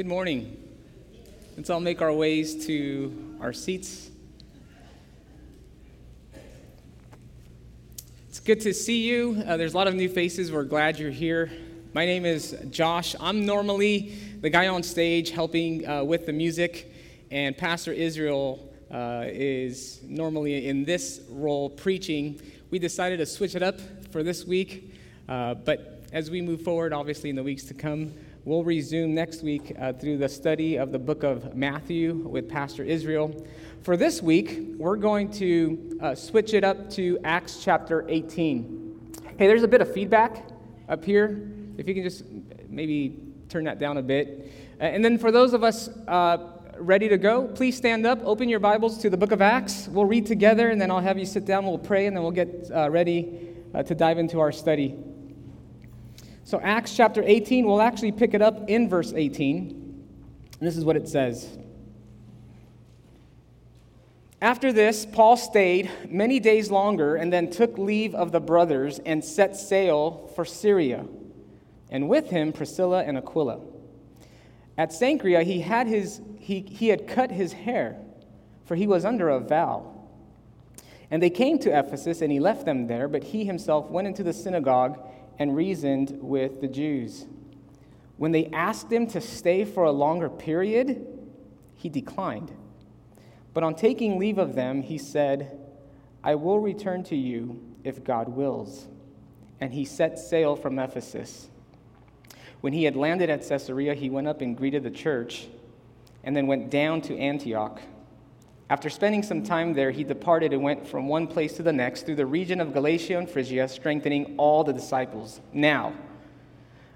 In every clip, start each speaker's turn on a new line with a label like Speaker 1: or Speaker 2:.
Speaker 1: Good morning. Let's all make our ways to our seats. It's good to see you. Uh, there's a lot of new faces. We're glad you're here. My name is Josh. I'm normally the guy on stage helping uh, with the music, and Pastor Israel uh, is normally in this role preaching. We decided to switch it up for this week, uh, but as we move forward, obviously, in the weeks to come, We'll resume next week uh, through the study of the book of Matthew with Pastor Israel. For this week, we're going to uh, switch it up to Acts chapter 18. Hey, there's a bit of feedback up here. If you can just maybe turn that down a bit. Uh, and then for those of us uh, ready to go, please stand up, open your Bibles to the book of Acts. We'll read together, and then I'll have you sit down, we'll pray, and then we'll get uh, ready to dive into our study. So, Acts chapter 18, we'll actually pick it up in verse 18. And this is what it says. After this, Paul stayed many days longer and then took leave of the brothers and set sail for Syria, and with him Priscilla and Aquila. At Cenchrea, he had, his, he, he had cut his hair, for he was under a vow. And they came to Ephesus, and he left them there, but he himself went into the synagogue and reasoned with the Jews. When they asked him to stay for a longer period, he declined. But on taking leave of them, he said, I will return to you if God wills. And he set sail from Ephesus. When he had landed at Caesarea, he went up and greeted the church, and then went down to Antioch. After spending some time there, he departed and went from one place to the next through the region of Galatia and Phrygia, strengthening all the disciples. Now,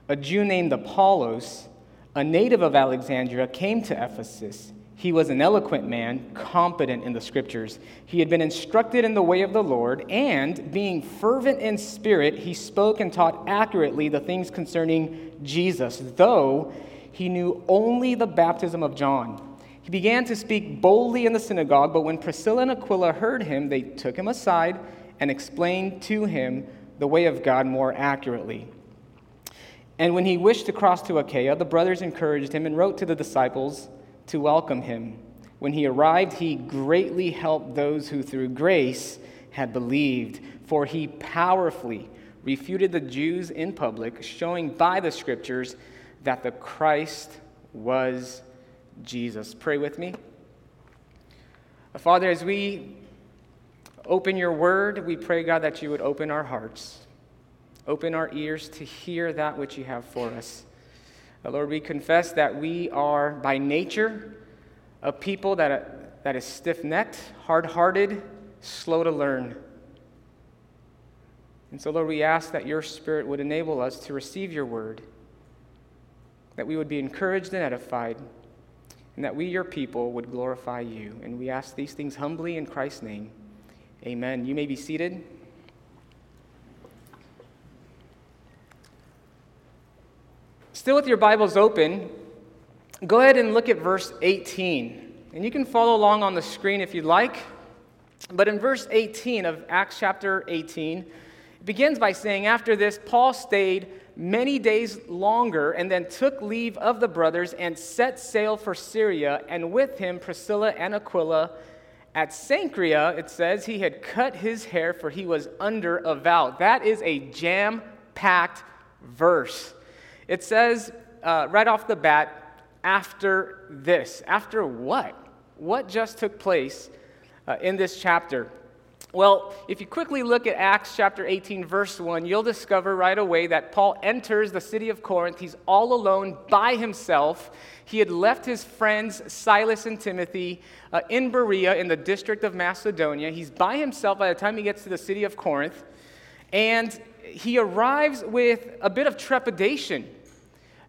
Speaker 1: a Jew named Apollos, a native of Alexandria, came to Ephesus. He was an eloquent man, competent in the scriptures. He had been instructed in the way of the Lord, and being fervent in spirit, he spoke and taught accurately the things concerning Jesus, though he knew only the baptism of John. He began to speak boldly in the synagogue, but when Priscilla and Aquila heard him, they took him aside and explained to him the way of God more accurately. And when he wished to cross to Achaia, the brothers encouraged him and wrote to the disciples to welcome him. When he arrived, he greatly helped those who through grace had believed, for he powerfully refuted the Jews in public, showing by the scriptures that the Christ was Jesus. Pray with me. Father, as we open your word, we pray, God, that you would open our hearts, open our ears to hear that which you have for us. Lord, we confess that we are by nature a people that, that is stiff necked, hard hearted, slow to learn. And so, Lord, we ask that your Spirit would enable us to receive your word, that we would be encouraged and edified and that we, your people, would glorify you. And we ask these things humbly in Christ's name. Amen. You may be seated. Still with your Bibles open, go ahead and look at verse 18. And you can follow along on the screen if you'd like. But in verse 18 of Acts chapter 18, it begins by saying, After this, Paul stayed many days longer and then took leave of the brothers and set sail for Syria, and with him Priscilla and Aquila. At Cenchrea, it says he had cut his hair for he was under a vow. That is a jam packed verse. It says uh, right off the bat, after this. After what? What just took place uh, in this chapter? Well, if you quickly look at Acts chapter 18, verse 1, you'll discover right away that Paul enters the city of Corinth. He's all alone by himself. He had left his friends Silas and Timothy uh, in Berea in the district of Macedonia. He's by himself by the time he gets to the city of Corinth. And he arrives with a bit of trepidation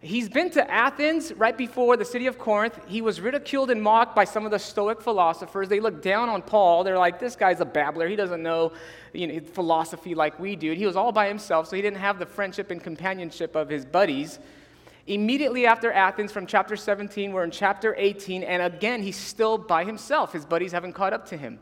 Speaker 1: He's been to Athens right before the city of Corinth. He was ridiculed and mocked by some of the Stoic philosophers. They looked down on Paul. They're like, this guy's a babbler. He doesn't know, you know philosophy like we do. He was all by himself, so he didn't have the friendship and companionship of his buddies. Immediately after Athens, from chapter 17, we're in chapter 18, and again, he's still by himself. His buddies haven't caught up to him.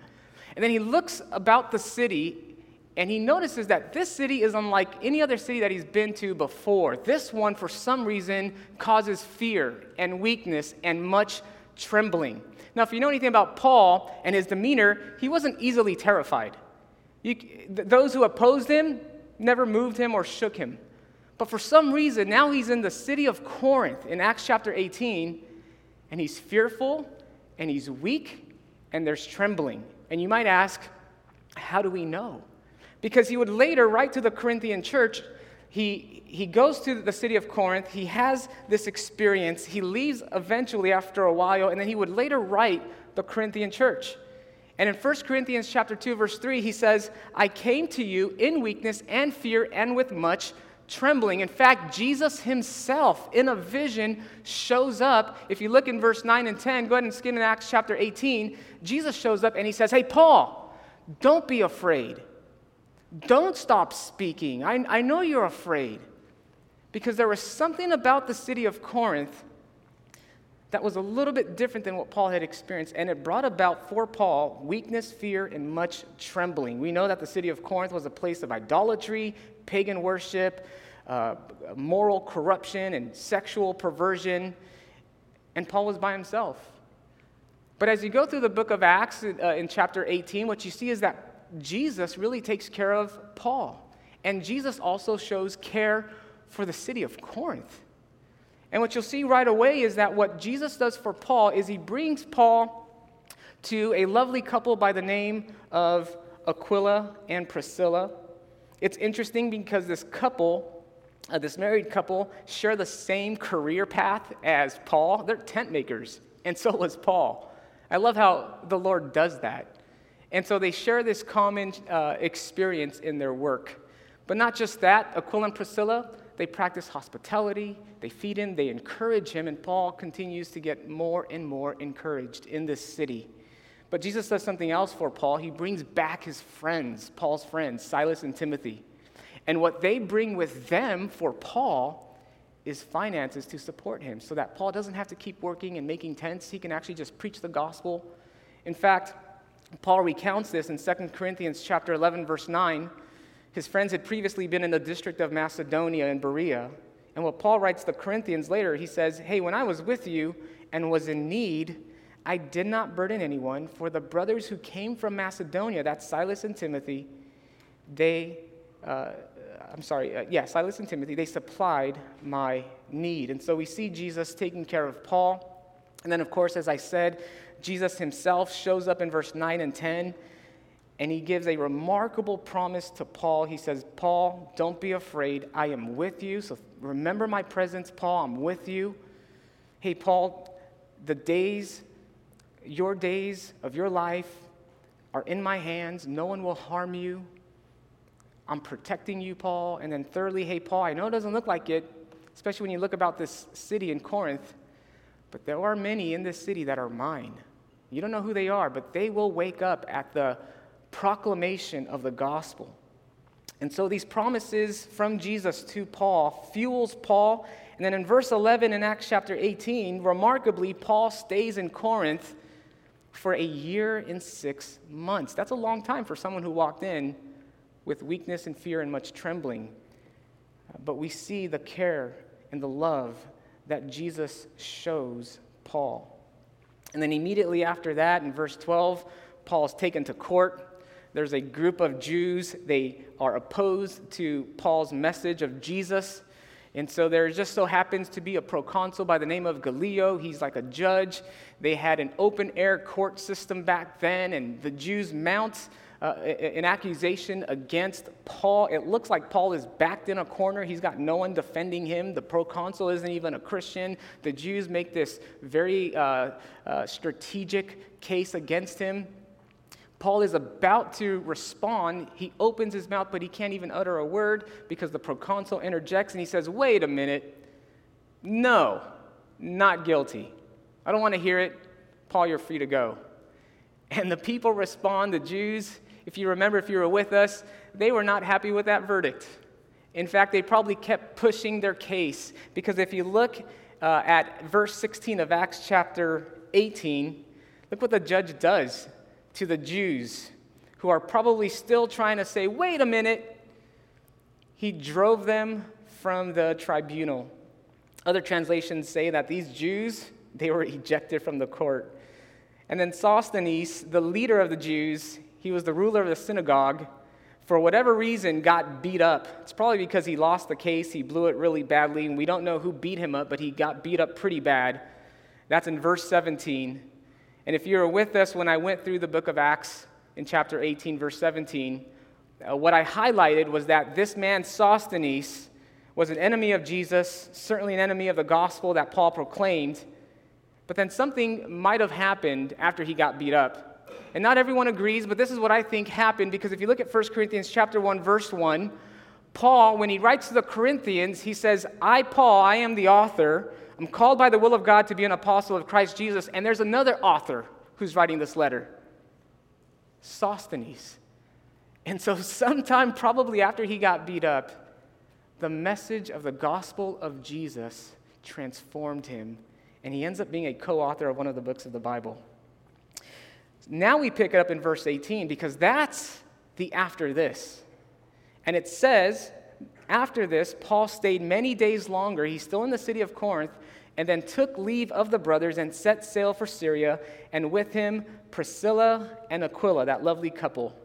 Speaker 1: And then he looks about the city and he notices that this city is unlike any other city that he's been to before. This one, for some reason, causes fear and weakness and much trembling. Now, if you know anything about Paul and his demeanor, he wasn't easily terrified. You, th- those who opposed him never moved him or shook him. But for some reason, now he's in the city of Corinth in Acts chapter 18, and he's fearful and he's weak and there's trembling. And you might ask, how do we know? Because he would later write to the Corinthian church. He, he goes to the city of Corinth, he has this experience, he leaves eventually after a while, and then he would later write the Corinthian church. And in 1 Corinthians chapter 2 verse 3 he says, "I came to you in weakness and fear and with much trembling. In fact, Jesus himself in a vision shows up. If you look in verse 9 and 10, go ahead and skim in Acts chapter 18. Jesus shows up and he says, Hey, Paul, don't be afraid. Don't stop speaking. I, I know you're afraid. Because there was something about the city of Corinth that was a little bit different than what Paul had experienced, and it brought about for Paul weakness, fear, and much trembling. We know that the city of Corinth was a place of idolatry, pagan worship, uh, moral corruption, and sexual perversion, and Paul was by himself. But as you go through the book of Acts uh, in chapter 18, what you see is that Jesus really takes care of Paul, and Jesus also shows care for the city of Corinth. And what you'll see right away is that what Jesus does for Paul is he brings Paul to a lovely couple by the name of Aquila and Priscilla. It's interesting because this couple, uh, this married couple, share the same career path as Paul. They're tent makers, and so was Paul. I love how the Lord does that. And so they share this common uh, experience in their work. But not just that, Aquila and Priscilla, they practice hospitality, they feed him, they encourage him, and Paul continues to get more and more encouraged in this city. But Jesus does something else for Paul. He brings back his friends, Paul's friends, Silas and Timothy. And what they bring with them for Paul is finances to support him so that Paul doesn't have to keep working and making tents. He can actually just preach the gospel. In fact, Paul recounts this in 2 Corinthians chapter 11 verse 9 his friends had previously been in the district of Macedonia and Berea. And what Paul writes the Corinthians later, he says, Hey, when I was with you and was in need, I did not burden anyone, for the brothers who came from Macedonia, that's Silas and Timothy, they, uh, I'm sorry, uh, yeah, Silas and Timothy, they supplied my need. And so we see Jesus taking care of Paul. And then, of course, as I said, Jesus himself shows up in verse 9 and 10 and he gives a remarkable promise to Paul. He says, Paul, don't be afraid. I am with you. So remember my presence, Paul. I'm with you. Hey, Paul, the days, your days of your life are in my hands. No one will harm you. I'm protecting you, Paul. And then, thirdly, hey, Paul, I know it doesn't look like it, especially when you look about this city in Corinth, but there are many in this city that are mine. You don't know who they are, but they will wake up at the proclamation of the gospel. And so these promises from Jesus to Paul fuels Paul. And then in verse 11 in Acts chapter 18, remarkably, Paul stays in Corinth for a year and six months. That's a long time for someone who walked in with weakness and fear and much trembling. But we see the care and the love that Jesus shows Paul. And then immediately after that, in verse 12, Paul is taken to court there's a group of Jews, they are opposed to Paul's message of Jesus. And so there just so happens to be a proconsul by the name of Gallio. He's like a judge. They had an open air court system back then, and the Jews mount uh, an accusation against Paul. It looks like Paul is backed in a corner. He's got no one defending him. The proconsul isn't even a Christian. The Jews make this very uh, uh, strategic case against him. Paul is about to respond. He opens his mouth, but he can't even utter a word because the proconsul interjects and he says, Wait a minute. No, not guilty. I don't want to hear it. Paul, you're free to go. And the people respond, the Jews, if you remember, if you were with us, they were not happy with that verdict. In fact, they probably kept pushing their case because if you look uh, at verse 16 of Acts chapter 18, look what the judge does to the Jews who are probably still trying to say, wait a minute, he drove them from the tribunal. Other translations say that these Jews, they were ejected from the court. And then Sosthenes, the leader of the Jews, he was the ruler of the synagogue, for whatever reason got beat up. It's probably because he lost the case, he blew it really badly, and we don't know who beat him up, but he got beat up pretty bad. That's in verse 17. And if you were with us when I went through the book of Acts in chapter 18, verse 17, uh, what I highlighted was that this man, Sosthenes, was an enemy of Jesus, certainly an enemy of the gospel that Paul proclaimed. But then something might have happened after he got beat up. And not everyone agrees, but this is what I think happened because if you look at 1 Corinthians chapter 1 verse 1, Paul when he writes to the Corinthians, he says, "I Paul, I am the author. I'm called by the will of God to be an apostle of Christ Jesus." And there's another author who's writing this letter. Sosthenes. And so sometime probably after he got beat up, the message of the gospel of Jesus transformed him, and he ends up being a co author of one of the books of the Bible. Now we pick it up in verse 18 because that's the after this. And it says, after this, Paul stayed many days longer. He's still in the city of Corinth, and then took leave of the brothers and set sail for Syria, and with him Priscilla and Aquila, that lovely couple.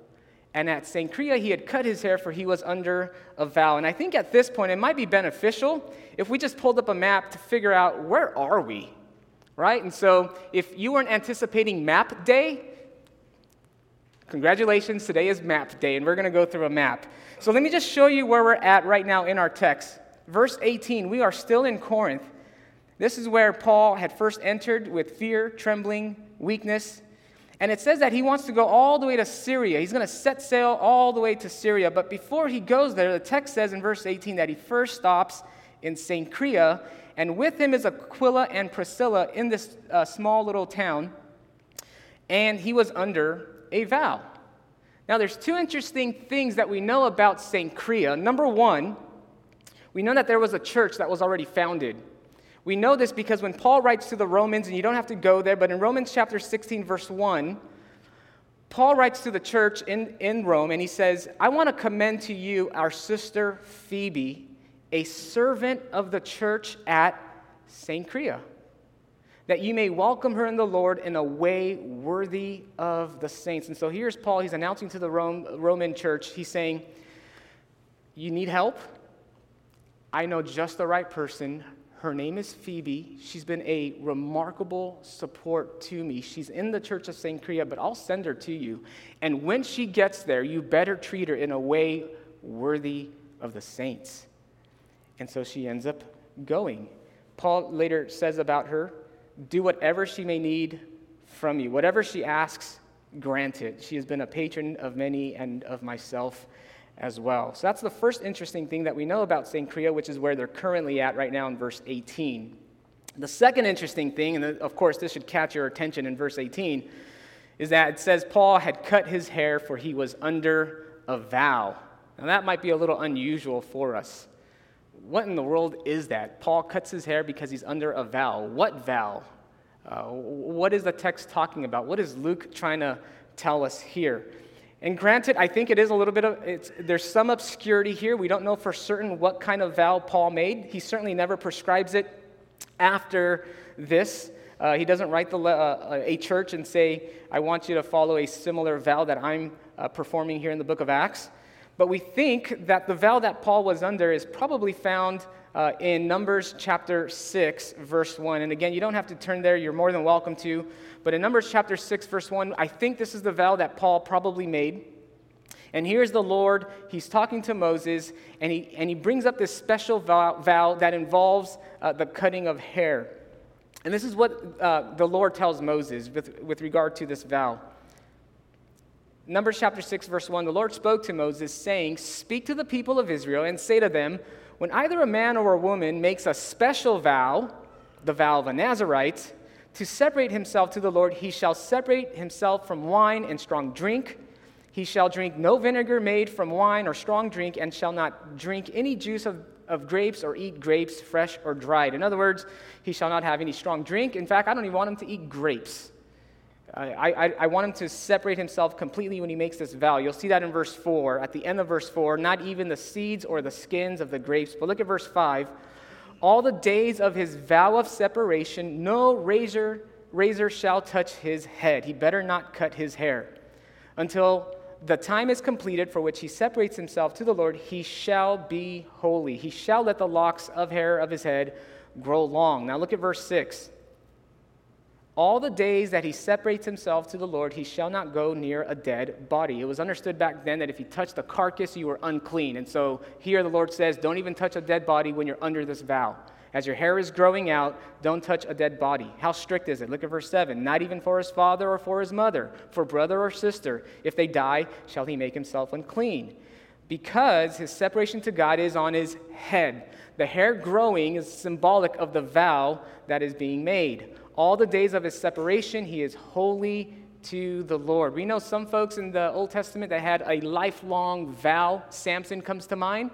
Speaker 1: And at Cenchrea, he had cut his hair, for he was under a vow. And I think at this point, it might be beneficial if we just pulled up a map to figure out where are we, right? And so if you weren't anticipating map day, Congratulations, today is map day, and we're going to go through a map. So let me just show you where we're at right now in our text. Verse 18, we are still in Corinth. This is where Paul had first entered with fear, trembling, weakness. And it says that he wants to go all the way to Syria. He's going to set sail all the way to Syria. But before he goes there, the text says in verse 18 that he first stops in St. Cenchrea, and with him is Aquila and Priscilla in this uh, small little town. And he was under a vow. Now, there's two interesting things that we know about Cenchrea. Number one, we know that there was a church that was already founded. We know this because when Paul writes to the Romans, and you don't have to go there, but in Romans chapter 16, verse 1, Paul writes to the church in, in Rome, and he says, I want to commend to you our sister Phoebe, a servant of the church at Cenchrea that you may welcome her in the Lord in a way worthy of the saints. And so here's Paul. He's announcing to the Rome, Roman church, he's saying, You need help? I know just the right person. Her name is Phoebe. She's been a remarkable support to me. She's in the church of Cenchrea, but I'll send her to you. And when she gets there, you better treat her in a way worthy of the saints. And so she ends up going. Paul later says about her, do whatever she may need from you. Whatever she asks, grant it. She has been a patron of many and of myself as well. So that's the first interesting thing that we know about Cenchrea, which is where they're currently at right now in verse 18. The second interesting thing, and uh, of course this should catch your attention in verse 18, is that it says Paul had cut his hair for he was under a vow. Now that might be a little unusual for us. What in the world is that? Paul cuts his hair because he's under a vow. What vow? Uh, what is the text talking about? What is Luke trying to tell us here? And granted, I think it is a little bit of, there's some obscurity here. We don't know for certain what kind of vow Paul made. He certainly never prescribes it after this. Uh, he doesn't write the, uh, a church and say, I want you to follow a similar vow that I'm uh, performing here in the book of Acts. But we think that the vow that Paul was under is probably found uh, in Numbers chapter 6, verse 1. And again, you don't have to turn there, you're more than welcome to. But in Numbers chapter 6, verse 1, I think this is the vow that Paul probably made. And here's the Lord, he's talking to Moses, and he, and he brings up this special vow, vow that involves uh, the cutting of hair. And this is what uh, the Lord tells Moses with, with regard to this vow. Numbers chapter 6, verse 1 the Lord spoke to Moses, saying, Speak to the people of Israel and say to them, When either a man or a woman makes a special vow, the vow of a Nazarite, to separate himself to the Lord, he shall separate himself from wine and strong drink. He shall drink no vinegar made from wine or strong drink, and shall not drink any juice of, of grapes or eat grapes, fresh or dried. In other words, he shall not have any strong drink. In fact, I don't even want him to eat grapes. I, I, I, want him to separate himself completely when he makes this vow. You'll see that in verse 4. At the end of verse 4, not even the seeds or the skins of the grapes. But look at verse 5. All the days of his vow of separation, no razor, razor shall touch his head. He better not cut his hair. Until the time is completed for which he separates himself to the Lord, he shall be holy. He shall let the locks of hair of his head grow long. Now look at verse 6. All the days that he separates himself to the Lord, he shall not go near a dead body. It was understood back then that if you touched a carcass, you were unclean. And so here the Lord says, don't even touch a dead body when you're under this vow. As your hair is growing out, don't touch a dead body. How strict is it? Look at verse 7. Not even for his father or for his mother, for brother or sister. If they die, shall he make himself unclean. Because his separation to God is on his head. The hair growing is symbolic of the vow that is being made. All the days of his separation, he is holy to the Lord. We know some folks in the Old Testament that had a lifelong vow. Samson comes to mind.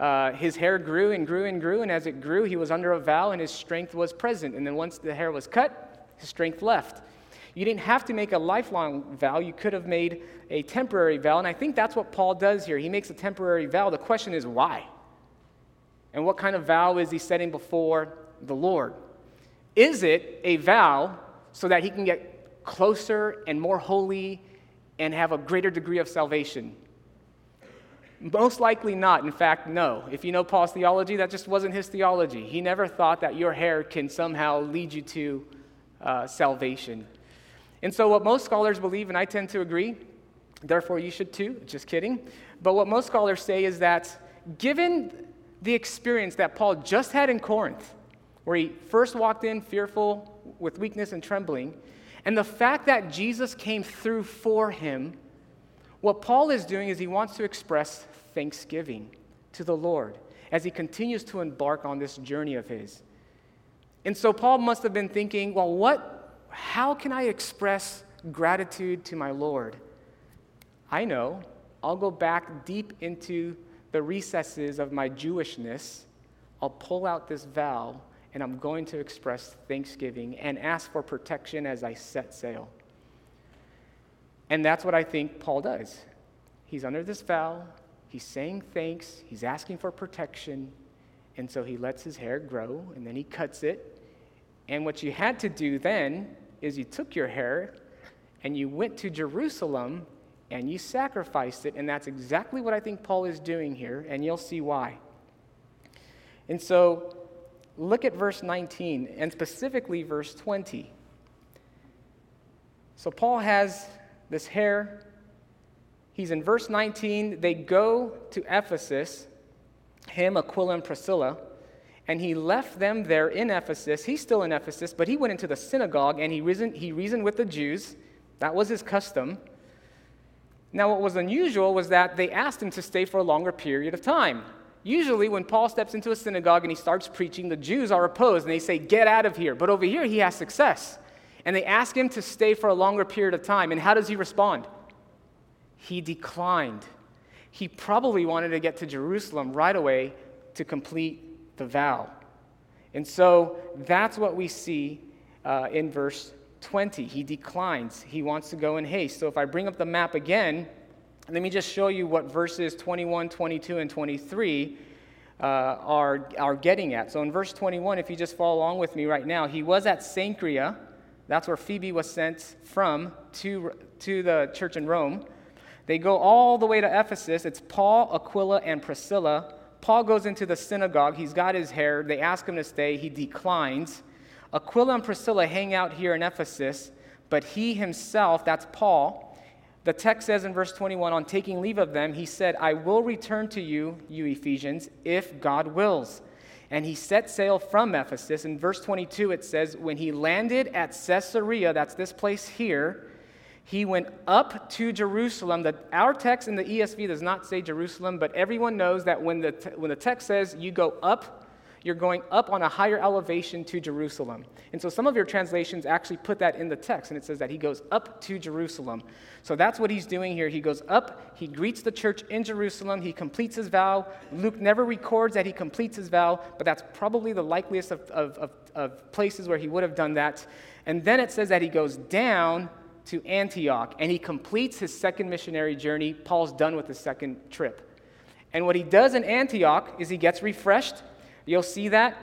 Speaker 1: Uh, his hair grew and grew and grew, and as it grew, he was under a vow and his strength was present. And then once the hair was cut, his strength left. You didn't have to make a lifelong vow, you could have made a temporary vow. And I think that's what Paul does here. He makes a temporary vow. The question is why? And what kind of vow is he setting before the Lord? Is it a vow so that he can get closer and more holy and have a greater degree of salvation? Most likely not. In fact, no. If you know Paul's theology, that just wasn't his theology. He never thought that your hair can somehow lead you to uh, salvation. And so, what most scholars believe, and I tend to agree, therefore you should too, just kidding. But what most scholars say is that given the experience that Paul just had in Corinth, where he first walked in fearful with weakness and trembling, and the fact that Jesus came through for him, what Paul is doing is he wants to express thanksgiving to the Lord as he continues to embark on this journey of his. And so Paul must have been thinking, well, what, how can I express gratitude to my Lord? I know, I'll go back deep into the recesses of my Jewishness. I'll pull out this vow and I'm going to express thanksgiving and ask for protection as I set sail. And that's what I think Paul does. He's under this vow, he's saying thanks, he's asking for protection, and so he lets his hair grow and then he cuts it. And what you had to do then is you took your hair and you went to Jerusalem and you sacrificed it, and that's exactly what I think Paul is doing here, and you'll see why. And so look at verse 19 and specifically verse 20. So Paul has this hair. He's in verse 19. They go to Ephesus, him, Aquila, and Priscilla, and he left them there in Ephesus. He's still in Ephesus, but he went into the synagogue and he reasoned, he reasoned with the Jews. That was his custom. Now, what was unusual was that they asked him to stay for a longer period of time. Usually, when Paul steps into a synagogue and he starts preaching, the Jews are opposed and they say, Get out of here. But over here, he has success. And they ask him to stay for a longer period of time. And how does he respond? He declined. He probably wanted to get to Jerusalem right away to complete the vow. And so that's what we see uh, in verse 20. He declines. He wants to go in haste. So if I bring up the map again, let me just show you what verses 21, 22, and 23 uh, are, are getting at. So in verse 21, if you just follow along with me right now, he was at Cenchrea. That's where Phoebe was sent from to, to the church in Rome. They go all the way to Ephesus. It's Paul, Aquila, and Priscilla. Paul goes into the synagogue. He's got his hair. They ask him to stay. He declines. Aquila and Priscilla hang out here in Ephesus, but he himself, that's Paul, the text says in verse 21 on taking leave of them, he said, I will return to you, you Ephesians, if God wills. And he set sail from Ephesus. In verse 22, it says, When he landed at Caesarea, that's this place here, he went up to Jerusalem. The, our text in the ESV does not say Jerusalem, but everyone knows that when the, when the text says you go up you're going up on a higher elevation to Jerusalem. And so some of your translations actually put that in the text, and it says that he goes up to Jerusalem. So that's what he's doing here. He goes up, he greets the church in Jerusalem, he completes his vow. Luke never records that he completes his vow, but that's probably the likeliest of, of, of, of places where he would have done that. And then it says that he goes down to Antioch and he completes his second missionary journey. Paul's done with his second trip. And what he does in Antioch is he gets refreshed. You'll see that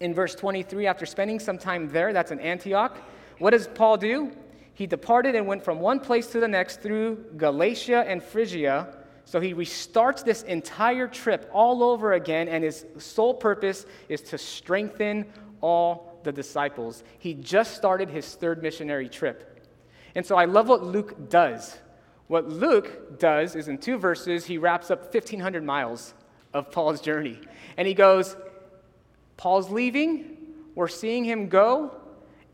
Speaker 1: in verse 23 after spending some time there. That's in Antioch. What does Paul do? He departed and went from one place to the next through Galatia and Phrygia. So he restarts this entire trip all over again, and his sole purpose is to strengthen all the disciples. He just started his third missionary trip. And so I love what Luke does. What Luke does is in two verses, he wraps up 1,500 miles of Paul's journey. And he goes, Paul's leaving, we're seeing him go,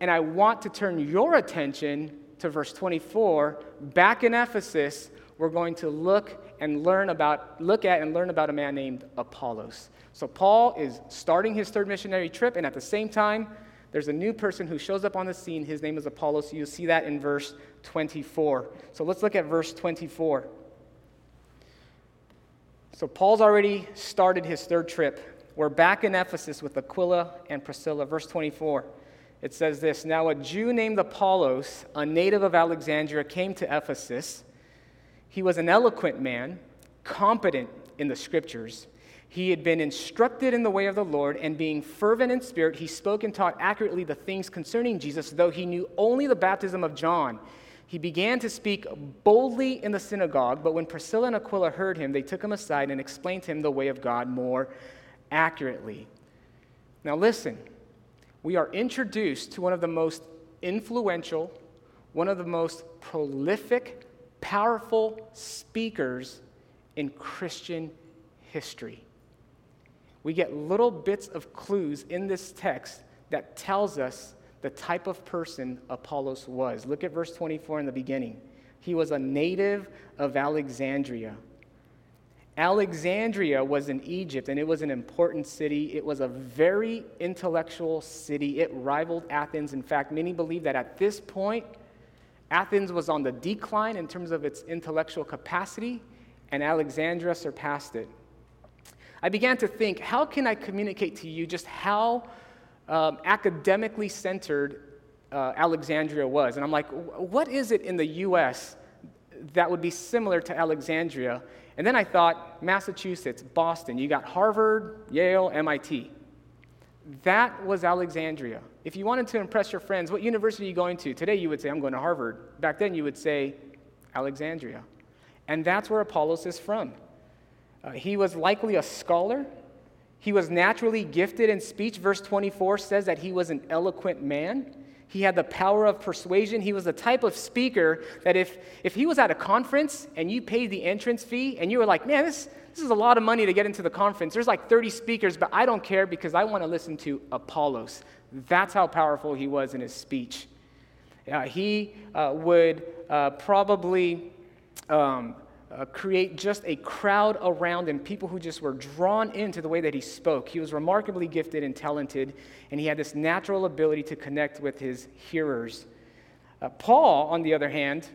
Speaker 1: and I want to turn your attention to verse 24. Back in Ephesus, we're going to look and learn about, look at and learn about a man named Apollos. So Paul is starting his third missionary trip, and at the same time, there's a new person who shows up on the scene. His name is Apollos. You'll see that in verse 24. So let's look at verse 24. So Paul's already started his third trip. We're back in Ephesus with Aquila and Priscilla. Verse 24. It says this Now a Jew named Apollos, a native of Alexandria, came to Ephesus. He was an eloquent man, competent in the scriptures. He had been instructed in the way of the Lord, and being fervent in spirit, he spoke and taught accurately the things concerning Jesus, though he knew only the baptism of John. He began to speak boldly in the synagogue, but when Priscilla and Aquila heard him, they took him aside and explained to him the way of God more accurately. Now, listen, we are introduced to one of the most influential, one of the most prolific, powerful speakers in Christian history we get little bits of clues in this text that tells us the type of person Apollos was. Look at verse 24 in the beginning. He was a native of Alexandria. Alexandria was in Egypt, and it was an important city. It was a very intellectual city. It rivaled Athens. In fact, many believe that at this point, Athens was on the decline in terms of its intellectual capacity, and Alexandria surpassed it. I began to think, how can I communicate to you just how um, academically centered uh, Alexandria was? And I'm like, what is it in the US that would be similar to Alexandria? And then I thought, Massachusetts, Boston, you got Harvard, Yale, MIT. That was Alexandria. If you wanted to impress your friends, what university are you going to? Today you would say, I'm going to Harvard. Back then you would say, Alexandria. And that's where Apollos is from. Uh, he was likely a scholar. He was naturally gifted in speech. Verse 24 says that he was an eloquent man. He had the power of persuasion. He was the type of speaker that if, if he was at a conference and you paid the entrance fee and you were like, man, this, this is a lot of money to get into the conference. There's like 30 speakers, but I don't care because I want to listen to Apollos. That's how powerful he was in his speech. Uh, he uh, would uh, probably um, uh, create just a crowd around him, people who just were drawn into the way that he spoke. He was remarkably gifted and talented, and he had this natural ability to connect with his hearers. Uh, Paul, on the other hand,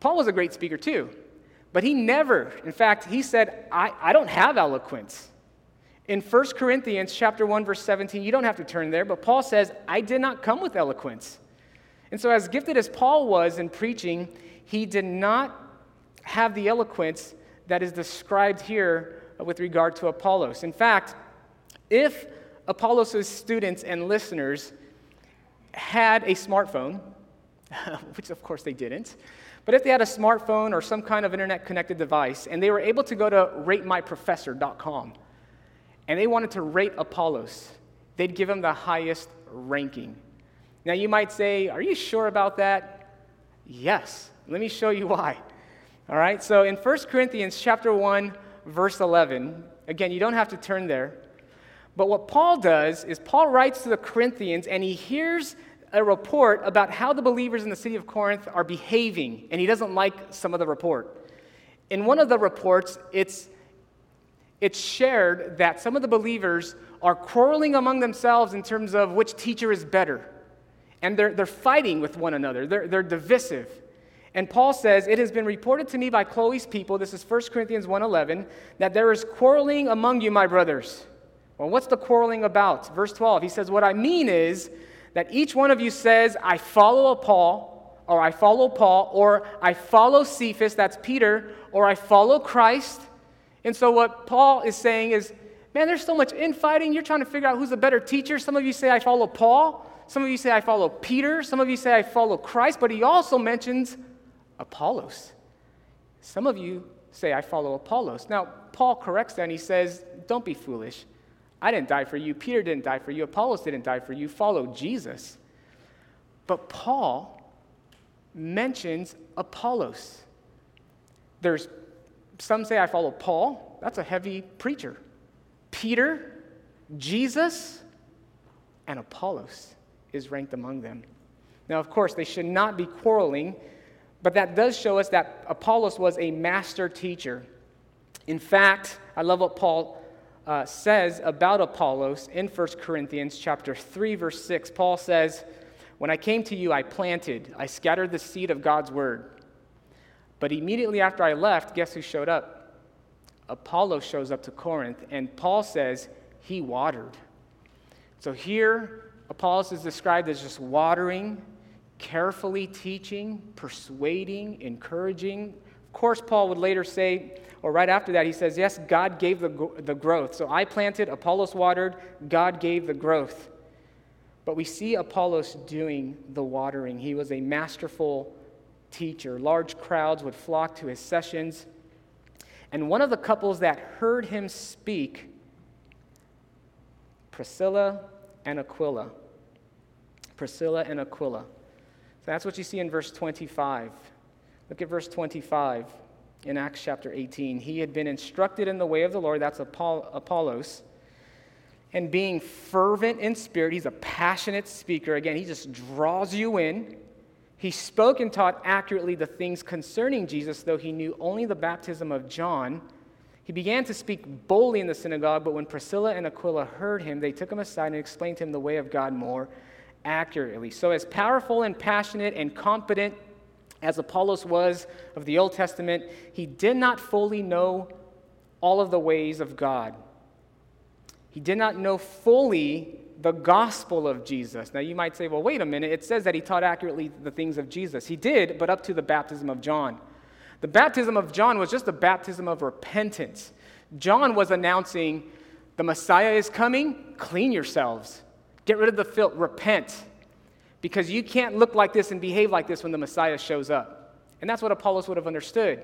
Speaker 1: Paul was a great speaker too, but he never, in fact, he said, I, I don't have eloquence. In 1 Corinthians chapter 1 verse 17, you don't have to turn there, but Paul says, I did not come with eloquence. And so as gifted as Paul was in preaching, he did not have the eloquence that is described here uh, with regard to Apollos. In fact, if Apollos' students and listeners had a smartphone, which of course they didn't, but if they had a smartphone or some kind of internet connected device and they were able to go to ratemyprofessor.com and they wanted to rate Apollos, they'd give him the highest ranking. Now you might say, Are you sure about that? Yes. Let me show you why. All right, so in 1 Corinthians chapter 1, verse 11, again, you don't have to turn there. But what Paul does is Paul writes to the Corinthians and he hears a report about how the believers in the city of Corinth are behaving, and he doesn't like some of the report. In one of the reports, it's, it's shared that some of the believers are quarreling among themselves in terms of which teacher is better. And they're, they're fighting with one another, they're, they're divisive. And Paul says, It has been reported to me by Chloe's people, this is 1 Corinthians 1.11, that there is quarreling among you, my brothers. Well, what's the quarreling about? Verse 12, he says, What I mean is that each one of you says, I follow Paul, or I follow Paul, or I follow Cephas, that's Peter, or I follow Christ. And so, what Paul is saying is, man, there's so much infighting. You're trying to figure out who's a better teacher. Some of you say, I follow Paul. Some of you say, I follow Peter. Some of you say, I follow Christ. But he also mentions Apollos. Some of you say, I follow Apollos. Now, Paul corrects that and he says, Don't be foolish. I didn't die for you. Peter didn't die for you. Apollos didn't die for you. Follow Jesus. But Paul mentions Apollos. There's some say I follow Paul. That's a heavy preacher. Peter, Jesus, and Apollos is ranked among them. Now, of course, they should not be quarreling, but that does show us that Apollos was a master teacher. In fact, I love what Paul uh, says about Apollos in 1 Corinthians chapter 3 verse 6. Paul says, "When I came to you, I planted, I scattered the seed of God's word. But immediately after I left, guess who showed up? Apollo shows up to Corinth, and Paul says he watered. So here, Apollos is described as just watering, carefully teaching, persuading, encouraging. Of course, Paul would later say, or right after that, he says, Yes, God gave the, the growth. So I planted, Apollos watered, God gave the growth. But we see Apollos doing the watering. He was a masterful teacher. Large crowds would flock to his sessions. And one of the couples that heard him speak, Priscilla and Aquila. Priscilla and Aquila. That's what you see in verse 25. Look at verse 25 in Acts chapter 18. He had been instructed in the way of the Lord, that's Apollos, and being fervent in spirit, he's a passionate speaker. Again, he just draws you in. He spoke and taught accurately the things concerning Jesus, though he knew only the baptism of John. He began to speak boldly in the synagogue, but when Priscilla and Aquila heard him, they took him aside and explained to him the way of God more accurately. So, as powerful and passionate and competent as Apollos was of the Old Testament, he did not fully know all of the ways of God. He did not know fully the gospel of Jesus. Now, you might say, well, wait a minute. It says that he taught accurately the things of Jesus. He did, but up to the baptism of John. The baptism of John was just a baptism of repentance. John was announcing, the Messiah is coming, clean yourselves. Get rid of the filth, repent. Because you can't look like this and behave like this when the Messiah shows up. And that's what Apollos would have understood.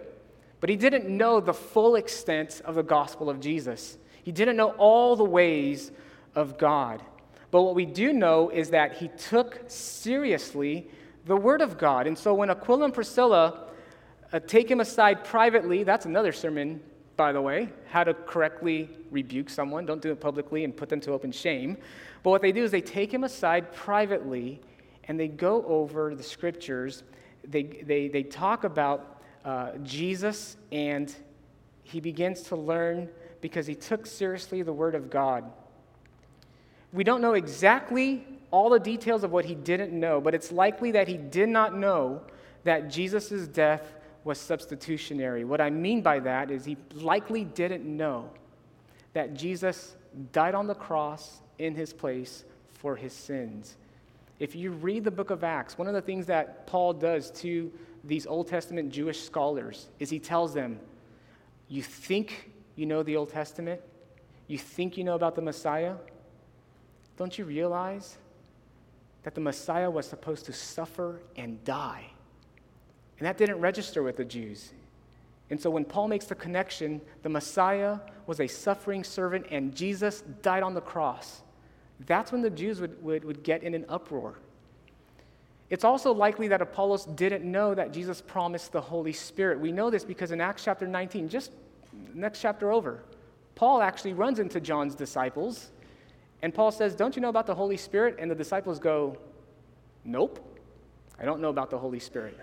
Speaker 1: But he didn't know the full extent of the gospel of Jesus. He didn't know all the ways of God. But what we do know is that he took seriously the word of God. And so when Aquila and Priscilla uh, take him aside privately, that's another sermon, by the way, how to correctly rebuke someone. Don't do it publicly and put them to open shame. But what they do is they take him aside privately and they go over the scriptures. They, they, they talk about uh, Jesus and he begins to learn because he took seriously the word of God. We don't know exactly all the details of what he didn't know, but it's likely that he did not know that Jesus' death was substitutionary. What I mean by that is he likely didn't know that Jesus died on the cross in his place for his sins. If you read the book of Acts, one of the things that Paul does to these Old Testament Jewish scholars is he tells them, You think you know the Old Testament? You think you know about the Messiah? Don't you realize that the Messiah was supposed to suffer and die? And that didn't register with the Jews. And so when Paul makes the connection, the Messiah was a suffering servant and Jesus died on the cross. That's when the Jews would, would, would get in an uproar. It's also likely that Apollos didn't know that Jesus promised the Holy Spirit. We know this because in Acts chapter 19, just next chapter over, Paul actually runs into John's disciples and Paul says, Don't you know about the Holy Spirit? And the disciples go, Nope, I don't know about the Holy Spirit.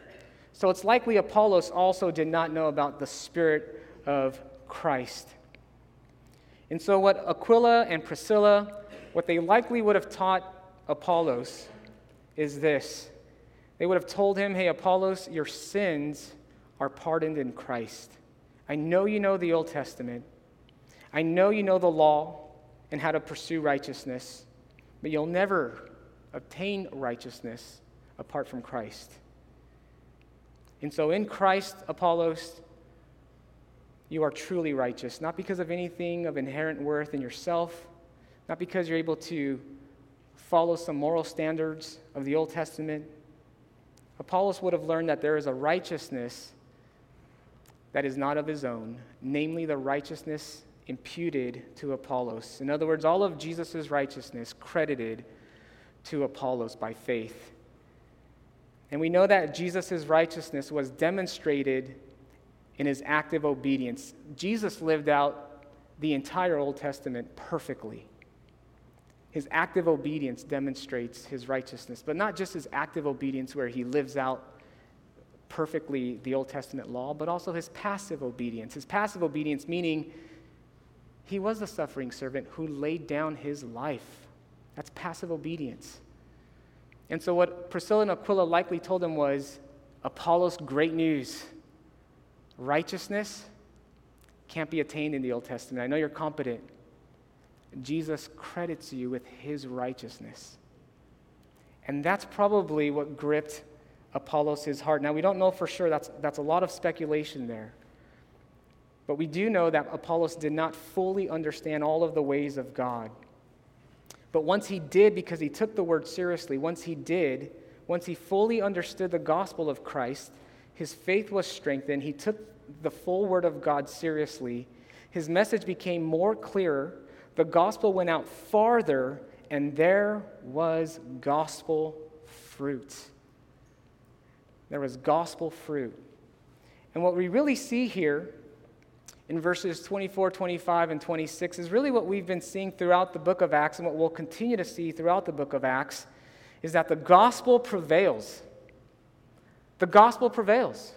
Speaker 1: So it's likely Apollos also did not know about the Spirit of Christ. And so, what Aquila and Priscilla, what they likely would have taught Apollos is this. They would have told him, Hey, Apollos, your sins are pardoned in Christ. I know you know the Old Testament. I know you know the law and how to pursue righteousness, but you'll never obtain righteousness apart from Christ. And so in Christ, Apollos, you are truly righteous, not because of anything of inherent worth in yourself, not because you're able to follow some moral standards of the Old Testament. Apollos would have learned that there is a righteousness that is not of his own, namely the righteousness imputed to Apollos. In other words, all of Jesus' righteousness credited to Apollos by faith. And we know that Jesus' righteousness was demonstrated in his active obedience. Jesus lived out the entire Old Testament perfectly. His active obedience demonstrates his righteousness, but not just his active obedience where he lives out perfectly the Old Testament law, but also his passive obedience. His passive obedience, meaning he was the suffering servant who laid down his life. That's passive obedience. And so, what Priscilla and Aquila likely told him was Apollos, great news. Righteousness can't be attained in the Old Testament. I know you're competent. Jesus credits you with his righteousness. And that's probably what gripped Apollos' heart. Now, we don't know for sure, that's, that's a lot of speculation there. But we do know that Apollos did not fully understand all of the ways of God. But once he did, because he took the word seriously, once he did, once he fully understood the gospel of Christ, his faith was strengthened. He took the full word of God seriously. His message became more clearer. The gospel went out farther, and there was gospel fruit. There was gospel fruit. And what we really see here in verses 24, 25, and 26 is really what we've been seeing throughout the book of Acts and what we'll continue to see throughout the book of Acts is that the gospel prevails. The gospel prevails.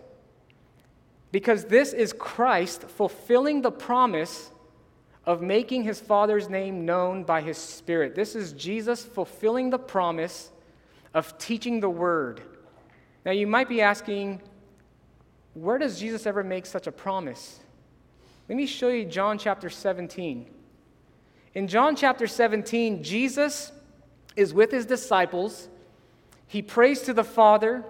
Speaker 1: Because this is Christ fulfilling the promise of making his Father's name known by his Spirit. This is Jesus fulfilling the promise of teaching the word. Now, you might be asking, where does Jesus ever make such a promise? Let me show you John chapter 17. In John chapter 17, Jesus is with his disciples. He prays to the Father.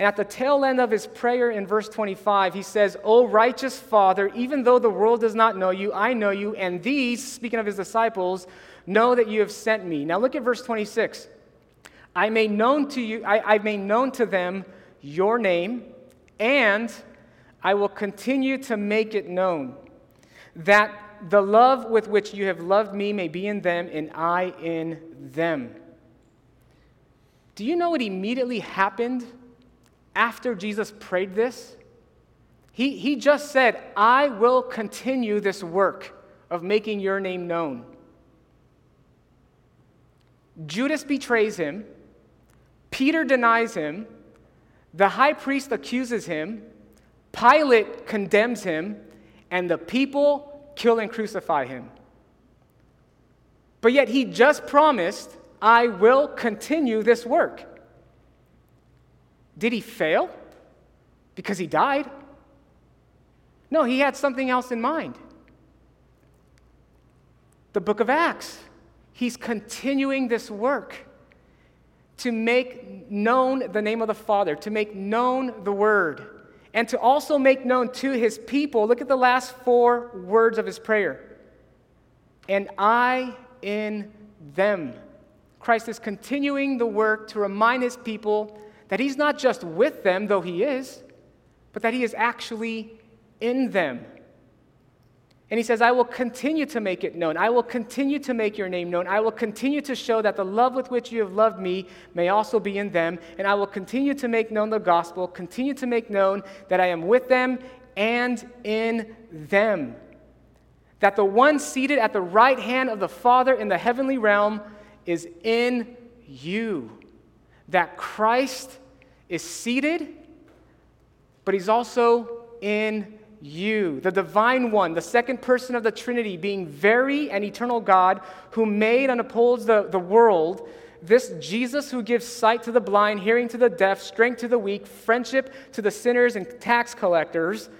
Speaker 1: And at the tail end of his prayer in verse 25, he says, O righteous Father, even though the world does not know you, I know you, and these, speaking of his disciples, know that you have sent me. Now look at verse 26. I made known to you, I, I made known to them your name, and I will continue to make it known that the love with which you have loved me may be in them and I in them. Do you know what immediately happened after Jesus prayed this? He, he just said, I will continue this work of making your name known. Judas betrays him, Peter denies him, the high priest accuses him, Pilate condemns him, and the people kill and crucify him. But yet he just promised, I will continue this work. Did he fail? Because he died? No, he had something else in mind. The book of Acts. He's continuing this work to make known the name of the Father, to make known the Word and to also make known to his people. Look at the last four words of his prayer. And I in them. Christ is continuing the work to remind his people that he's not just with them, though he is, but that he is actually in them. And he says, I will continue to make it known. I will continue to make your name known. I will continue to show that the love with which you have loved me may also be in them. And I will continue to make known the gospel, continue to make known that I am with them and in them. That the one seated at the right hand of the Father in the heavenly realm is in you. That Christ is seated, but he's also in you, the divine one, the second person of the Trinity, being very and eternal God, who made and upholds the, the world, this Jesus who gives sight to the blind, hearing to the deaf, strength to the weak, friendship to the sinners and tax collectors,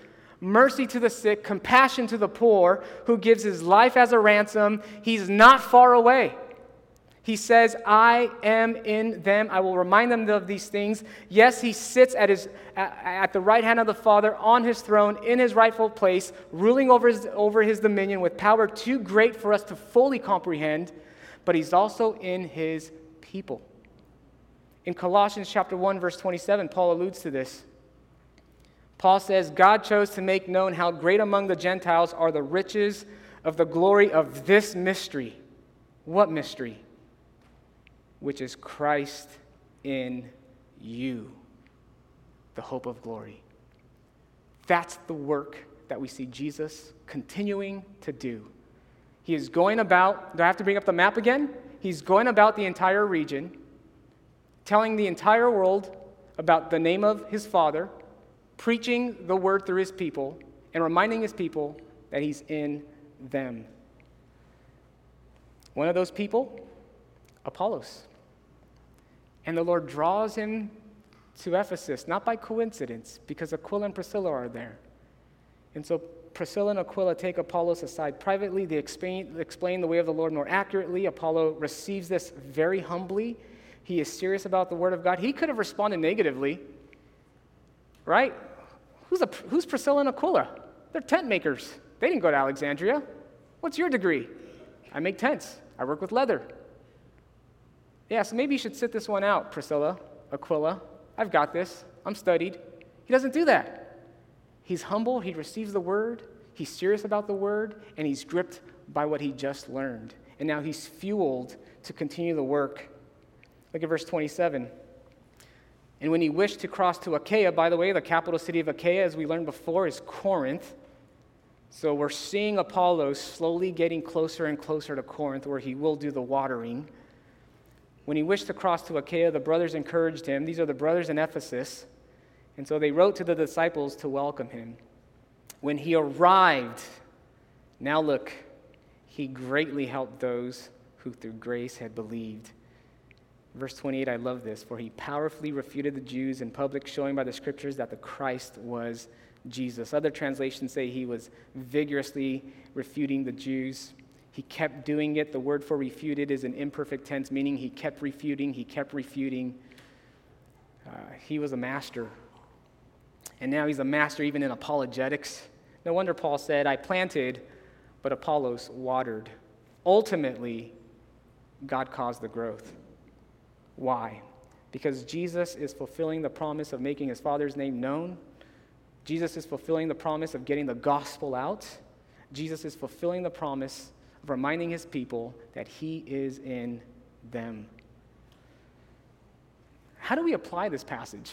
Speaker 1: mercy to the sick, compassion to the poor, who gives his life as a ransom, he's not far away. He says, I am in them. I will remind them of these things. Yes, he sits at, his, at, the right hand of the Father on his throne in his rightful place, ruling over his, over his dominion with power too great for us to fully comprehend, but he's also in his people. In Colossians chapter 1 verse 27, Paul alludes to this. Paul says, God chose to make known how great among the Gentiles are the riches of the glory of this mystery. What mystery? Which is Christ in you, the hope of glory. That's the work that we see Jesus continuing to do. He is going about, do I have to bring up the map again? He's going about the entire region, telling the entire world about the name of his Father, preaching the word through his people, and reminding his people that he's in them. One of those people, Apollos. And the Lord draws him to Ephesus, not by coincidence, because Aquila and Priscilla are there. And so Priscilla and Aquila take Apollos aside privately. They explain, explain the way of the Lord more accurately. Apollo receives this very humbly. He is serious about the word of God. He could have responded negatively, right? Who's, a, who's Priscilla and Aquila? They're tent makers. They didn't go to Alexandria. What's your degree? I make tents. I work with leather. Yeah, so maybe you should sit this one out, Priscilla, Aquila. I've got this. I'm studied. He doesn't do that. He's humble, he receives the word, he's serious about the word, and he's gripped by what he just learned. And now he's fueled to continue the work. Look at verse 27. And when he wished to cross to Achaia, by the way, the capital city of Achaia, as we learned before, is Corinth. So we're seeing Apollos slowly getting closer and closer to Corinth, where he will do the watering. When he wished to cross to Achaia, the brothers encouraged him. These are the brothers in Ephesus. And so they wrote to the disciples to welcome him. When he arrived, now look, he greatly helped those who through grace had believed. Verse 28, I love this. For he powerfully refuted the Jews in public, showing by the scriptures that the Christ was Jesus. Other translations say he was vigorously refuting the Jews. He kept doing it. The word for refuted is an imperfect tense, meaning he kept refuting, he kept refuting. Uh, he was a master. And now he's a master even in apologetics. No wonder Paul said, I planted, but Apollos watered. Ultimately, God caused the growth. Why? Because Jesus is fulfilling the promise of making his Father's name known Jesus is fulfilling the promise of getting the gospel out. Jesus is fulfilling the promise of reminding his people that he is in them. How do we apply this passage?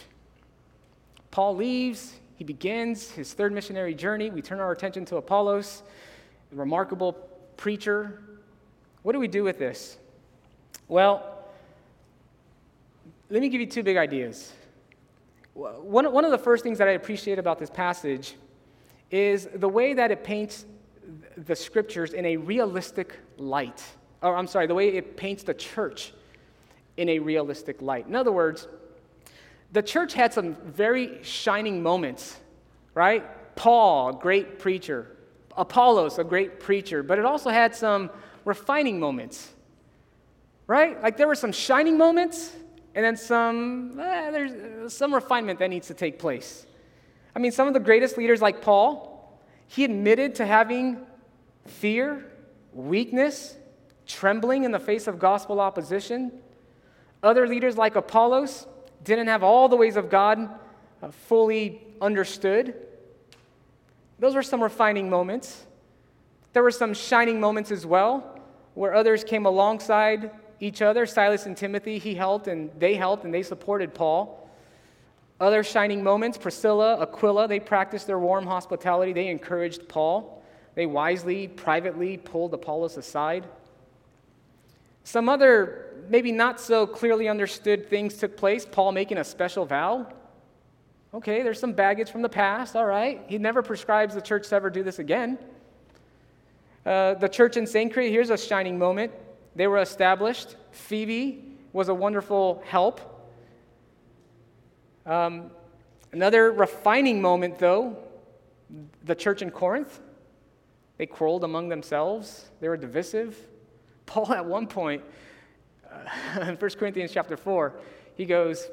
Speaker 1: Paul leaves, he begins his third missionary journey. We turn our attention to Apollos, a remarkable preacher. What do we do with this? Well, let me give you two big ideas. One, one of the first things that I appreciate about this passage is the way that it paints the scriptures in a realistic light. Or, I'm sorry, the way it paints the church in a realistic light. In other words, the church had some very shining moments, right? Paul, great preacher. Apollos, a great preacher. But it also had some refining moments, right? Like there were some shining moments and then some, eh, there's some refinement that needs to take place. I mean, some of the greatest leaders, like Paul, he admitted to having fear, weakness, trembling in the face of gospel opposition. Other leaders, like Apollos, didn't have all the ways of God uh, fully understood. Those were some refining moments. There were some shining moments as well, where others came alongside each other. Silas and Timothy, he helped and they helped and they supported Paul. Other shining moments, Priscilla, Aquila, they practiced their warm hospitality. They encouraged Paul. They wisely, privately pulled Apollos aside. Some other, maybe not so clearly understood things took place. Paul making a special vow. Okay, there's some baggage from the past, all right. He never prescribes the church to ever do this again. Uh, the church in Cenchreae, here's a shining moment. They were established. Phoebe was a wonderful help. Um, another refining moment, though, the church in Corinth. They quarreled among themselves, they were divisive. Paul, at one point, Uh, in 1 Corinthians chapter 4, he goes,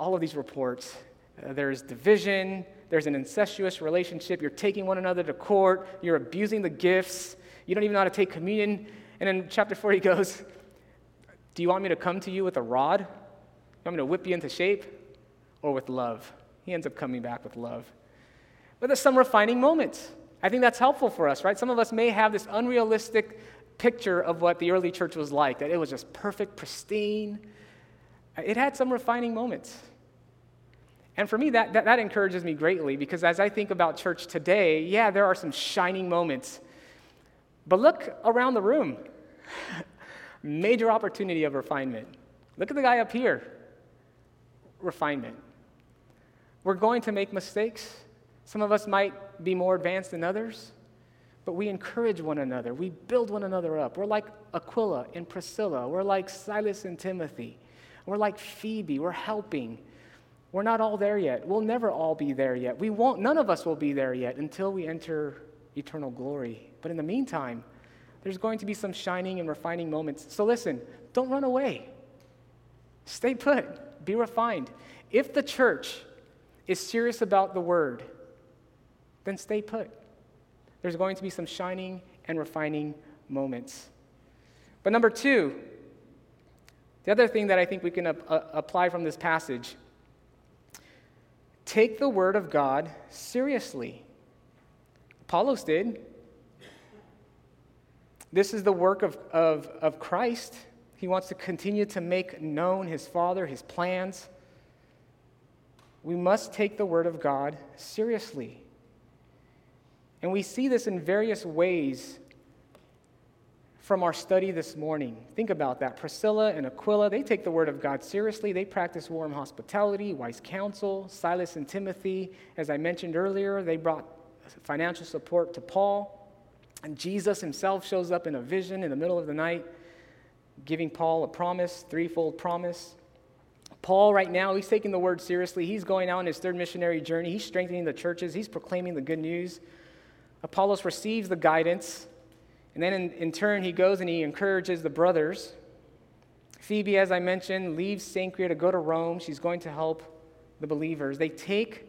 Speaker 1: all of these reports, uh, there's division, there's an incestuous relationship, you're taking one another to court, you're abusing the gifts, you don't even know how to take communion. And in chapter 4, he goes, Do you want me to come to you with a rod? You want me to whip you into shape? Or with love? He ends up coming back with love. But there's some refining moments. I think that's helpful for us, right? Some of us may have this unrealistic picture of what the early church was like, that it was just perfect, pristine. It had some refining moments. And for me, that, that, that, encourages me greatly because as I think about church today, yeah, there are some shining moments. But look around the room major opportunity of refinement. Look at the guy up here refinement. We're going to make mistakes. Some of us might be more advanced than others, but we encourage one another. We build one another up. We're like Aquila and Priscilla. We're like Silas and Timothy. We're like Phoebe. We're helping. We're not all there yet. We'll never all be there yet. We won't, none of us will be there yet until we enter eternal glory. But in the meantime, there's going to be some shining and refining moments. So listen, don't run away. Stay put, be refined. If the church is serious about the word, then stay put. There's going to be some shining and refining moments. But number two, the other thing that I think we can uh, apply from this passage take the Word of God seriously. Apollos did. This is the work of, of, of Christ. He wants to continue to make known his Father, his plans. We must take the Word of God seriously. And we see this in various ways from our study this morning. Think about that. Priscilla and Aquila, they take the word of God seriously. They practice warm hospitality, wise counsel. Silas and Timothy, as I mentioned earlier, they brought financial support to Paul. And Jesus himself shows up in a vision in the middle of the night, giving Paul a promise, threefold promise. Paul, right now, he's taking the word seriously. He's going out on his third missionary journey. He's strengthening the churches. He's proclaiming the good news. Apollos receives the guidance and then in, in turn, he goes and he encourages the brothers. Phoebe, as I mentioned, leaves Cenchrea to go to Rome. She's going to help the believers. They take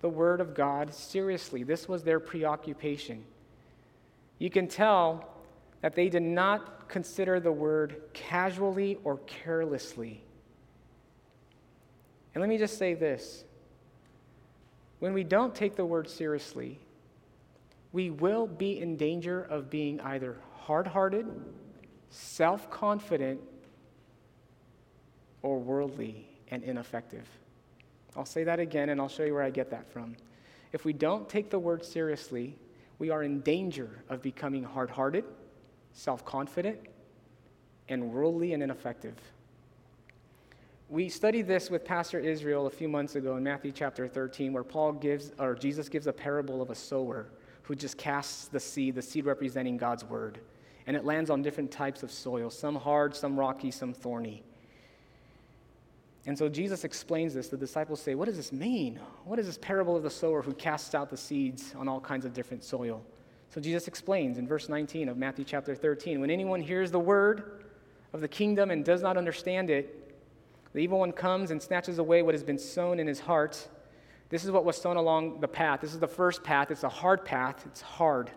Speaker 1: the word of God seriously. This was their preoccupation. You can tell that they did not consider the word casually or carelessly. And let me just say this when we don't take the word seriously, we will be in danger of being either hard hearted, self confident, or worldly and ineffective. I'll say that again and I'll show you where I get that from. If we don't take the word seriously, we are in danger of becoming hard hearted, self confident, and worldly and ineffective. We studied this with Pastor Israel a few months ago in Matthew chapter 13, where Paul gives, or Jesus gives a parable of a sower who just casts the seed, the seed representing God's word. And it lands on different types of soil, some hard, some rocky, some thorny. And so Jesus explains this. The disciples say, What does this mean? What is this parable of the sower who casts out the seeds on all kinds of different soil? So Jesus explains in verse 19 of Matthew chapter 13 When anyone hears the word of the kingdom and does not understand it, the evil one comes and snatches away what has been sown in his heart. This is what was sown along the path. This is the first path. It's a hard path. It's hard.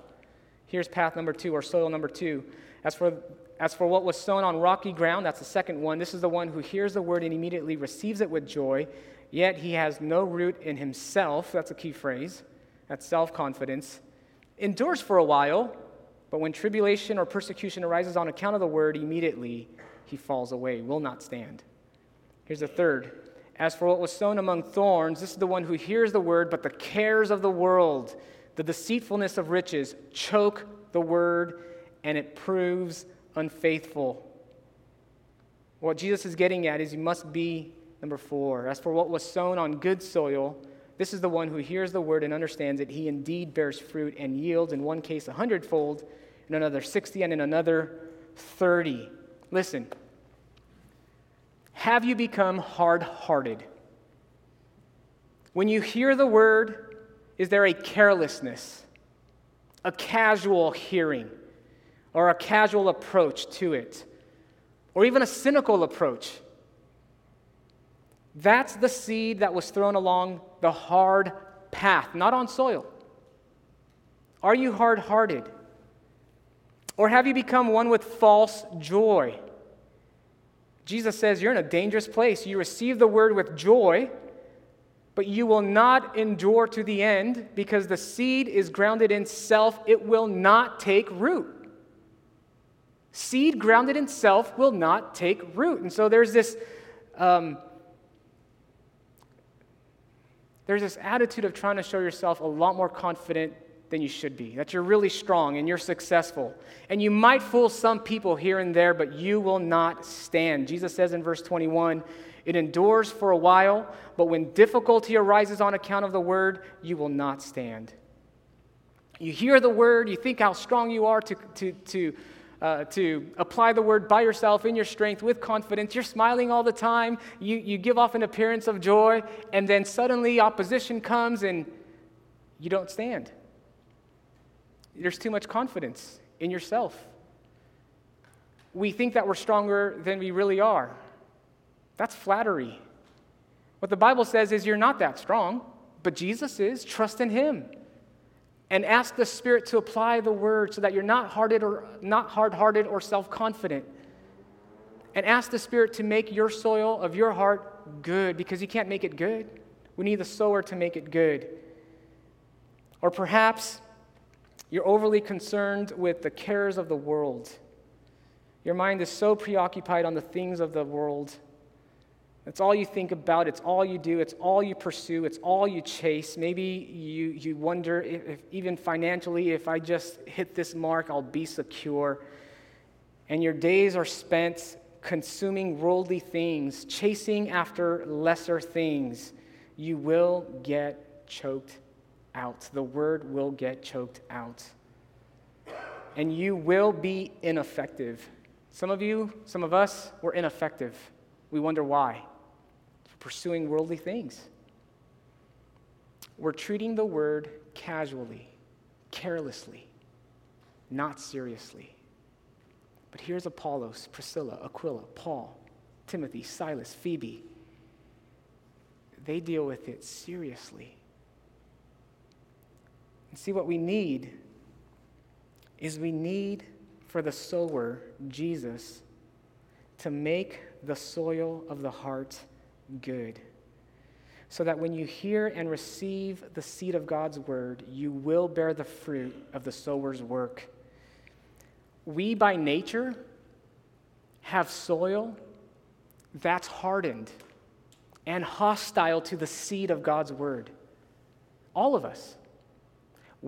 Speaker 1: Here's path number two, or soil number two. As for, as for what was sown on rocky ground, that's the second one. This is the one who hears the word and immediately receives it with joy, yet he has no root in himself. That's a key phrase. That's self confidence. Endures for a while, but when tribulation or persecution arises on account of the word, immediately he falls away, will not stand. Here's the third as for what was sown among thorns, this is the one who hears the word, but the cares of the world, the deceitfulness of riches, choke the word, and it proves unfaithful. What Jesus is getting at is you must be number four. As for what was sown on good soil, this is the one who hears the word and understands it. He indeed bears fruit and yields, in one case, a hundredfold, in another 60, and in another 30. Listen, have you become hard hearted? When you hear the word, is there a carelessness, a casual hearing, or a casual approach to it? or even a cynical approach. That's the seed that was thrown along the hard path, not on soil. Are you hard hearted? Or have you become one with false joy? Jesus says you're in a dangerous place. You receive the word with joy, but you will not endure to the end because the seed is grounded in self. It will not take root. Seed grounded in self will not take root. And so there's this. Um, there's this attitude of trying to show yourself a lot more confident than you should be, that you're really strong and you're successful. And you might fool some people here and there, but you will not stand. Jesus says in verse 21 it endures for a while, but when difficulty arises on account of the word, you will not stand. You hear the word, you think how strong you are to, to, to uh, to apply the word by yourself in your strength with confidence. You're smiling all the time. You, you give off an appearance of joy, and then suddenly opposition comes and you don't stand. There's too much confidence in yourself. We think that we're stronger than we really are. That's flattery. What the Bible says is you're not that strong, but Jesus is. Trust in Him and ask the Spirit to apply the word so that you're not hearted or not hard-hearted or self-confident. And ask the Spirit to make your soil of your heart good because you can't make it good. We need the sower to make it good. Or perhaps you're overly concerned with the cares of the world. Your mind is so preoccupied on the things of the world it's all you think about, it's all you do, it's all you pursue, it's all you chase. Maybe you, you wonder if, if, even financially, if I just hit this mark, I'll be secure. And your days are spent consuming worldly things, chasing after lesser things. You will get choked out. The word will get choked out. And you will be ineffective. Some of you, some of us, were ineffective. We wonder why pursuing worldly things. We're treating the word casually, carelessly, not seriously. But here's Apollos, Priscilla, Aquila, Paul, Timothy, Silas, Phoebe. They deal with it seriously. And see, what we need is we need for the sower, Jesus, to make the soil of the heart good. So that when you hear and receive the seed of God's word, you will bear the fruit of the sower's work. We, by nature, have soil that's hardened and hostile to the seed of God's word. All of us.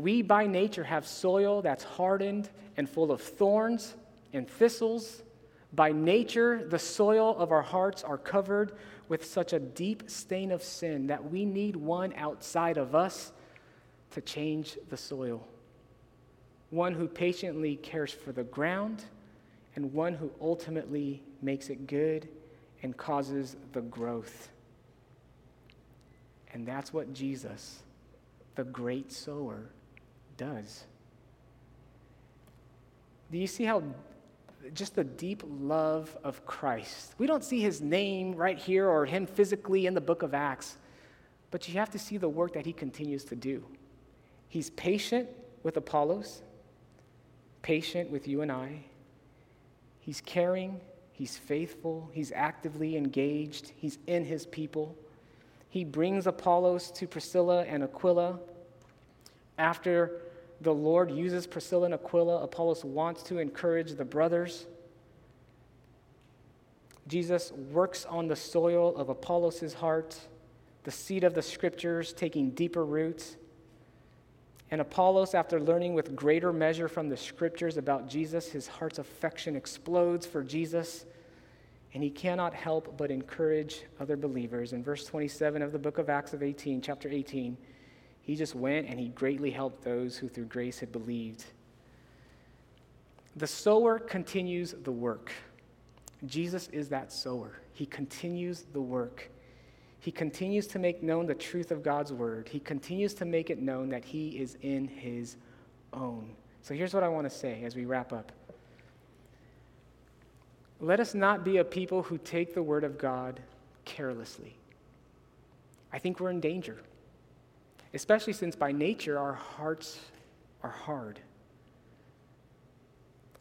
Speaker 1: We, by nature, have soil that's hardened and full of thorns and thistles. By nature, the soil of our hearts are covered with such a deep stain of sin that we need one outside of us to change the soil. One who patiently cares for the ground, and one who ultimately makes it good and causes the growth. And that's what Jesus, the great sower, does. Do you see how just the deep love of Christ. We don't see his name right here or him physically in the book of Acts, but you have to see the work that he continues to do. He's patient with Apollos, patient with you and I. He's caring, he's faithful, he's actively engaged, he's in his people. He brings Apollos to Priscilla and Aquila after the Lord uses Priscilla and Aquila. Apollos wants to encourage the brothers. Jesus works on the soil of Apollos' heart, the seed of the scriptures taking deeper roots. And Apollos, after learning with greater measure from the scriptures about Jesus, his heart's affection explodes for Jesus, and he cannot help but encourage other believers. In verse 27 of the book of Acts of 18, chapter 18, he just went and he greatly helped those who through grace had believed. The sower continues the work. Jesus is that sower. He continues the work. He continues to make known the truth of God's word. He continues to make it known that he is in his own. So here's what I want to say as we wrap up let us not be a people who take the word of God carelessly. I think we're in danger, especially since by nature our hearts are hard.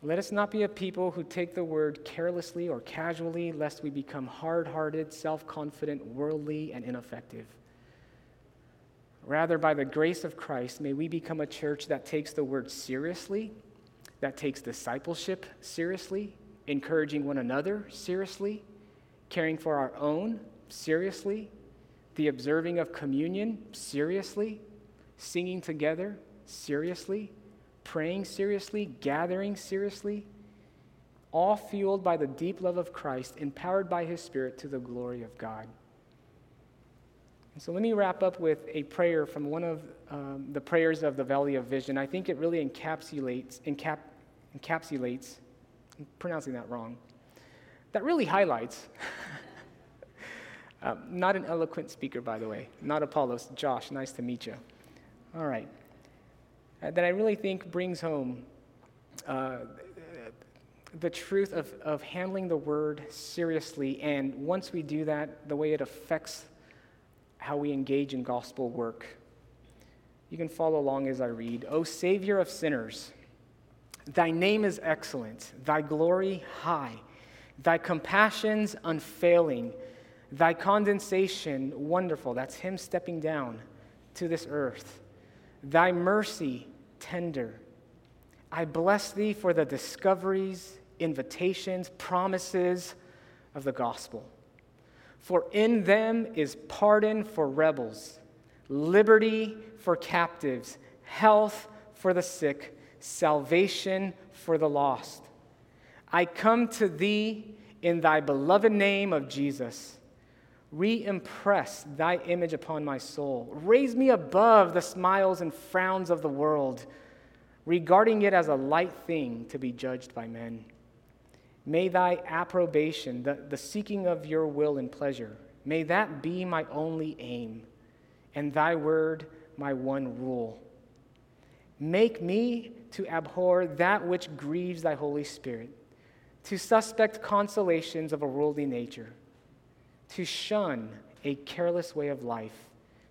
Speaker 1: Let us not be a people who take the word carelessly or casually, lest we become hard hearted, self confident, worldly, and ineffective. Rather, by the grace of Christ, may we become a church that takes the word seriously, that takes discipleship seriously, encouraging one another seriously, caring for our own seriously, the observing of communion seriously, singing together seriously praying seriously, gathering seriously, all fueled by the deep love of Christ, empowered by his Spirit to the glory of God. And so let me wrap up with a prayer from one of um, the prayers of the Valley of Vision. I think it really encapsulates, encap, encapsulates, I'm pronouncing that wrong, that really highlights. um, not an eloquent speaker, by the way, not Apollos. Josh, nice to meet you. All right uh, that I really think brings home uh, the truth of, of handling the word seriously. And once we do that, the way it affects how we engage in gospel work. You can follow along as I read. O Savior of sinners, thy name is excellent, thy glory high, thy compassions unfailing, thy condescension wonderful. That's him stepping down to this earth thy mercy tender. I bless thee for the discoveries, invitations, promises of the gospel. For in them is pardon for rebels, liberty for captives, health for the sick, salvation for the lost. I come to thee in thy beloved name of Jesus Re impress thy image upon my soul. Raise me above the smiles and frowns of the world, regarding it as a light thing to be judged by men. May thy approbation, the, the seeking of your will and pleasure, may that be my only aim, and thy word my one rule. Make me to abhor that which grieves thy Holy Spirit, to suspect consolations of a worldly nature to shun a careless way of life,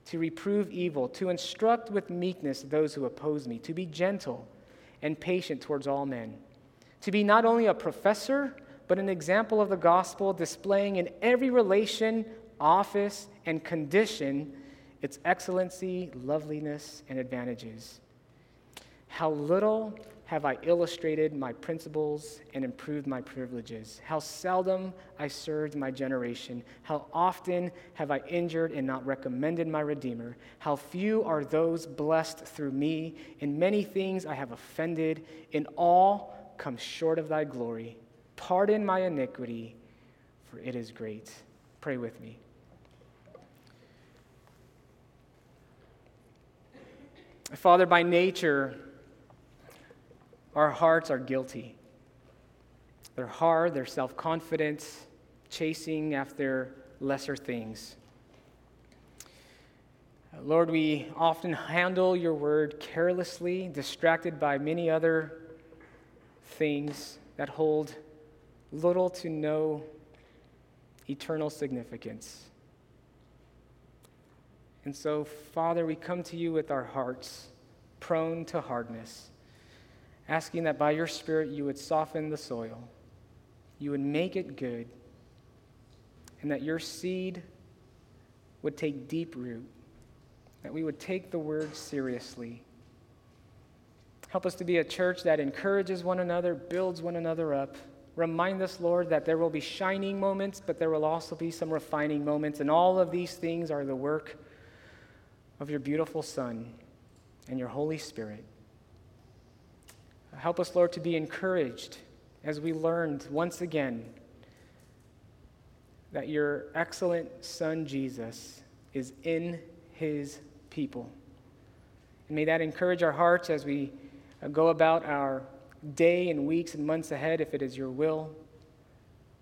Speaker 1: to reprove evil, to instruct with meekness those who oppose me, to be gentle and patient towards all men, to be not only a professor, but an example of the gospel, displaying in every relation, office, and condition its excellency, loveliness, and advantages. How little have I illustrated my principles and improved my privileges? How seldom I served my generation. How often have I injured and not recommended my Redeemer? How few are those blessed through me? In many things I have offended. In all come short of thy glory. Pardon my iniquity, for it is great. Pray with me. Father, by nature, our hearts are guilty. They're hard, they're self confident, chasing after lesser things. Lord, we often handle your word carelessly, distracted by many other things that hold little to no eternal significance. And so, Father, we come to you with our hearts prone to hardness asking that by your Spirit you would soften the soil, you would make it good, and that your seed would take deep root, that we would take the word seriously. Help us to be a church that encourages one another, builds one another up. Remind us, Lord, that there will be shining moments, but there will also be some refining moments, and all of these things are the work of your beautiful Son and your Holy Spirit. Help us, Lord, to be encouraged as we learned once again that your excellent Son, Jesus, is in his people. And may that encourage our hearts as we go about our day and weeks and months ahead, if it is your will.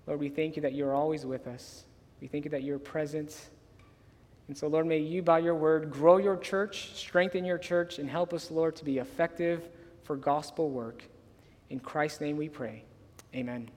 Speaker 1: Lord, we thank you that you're always with us. We thank you that you're present. And so, Lord, may you, by your word, grow your church, strengthen your church, and help us, Lord, to be effective for gospel work. In Christ's name we pray. Amen.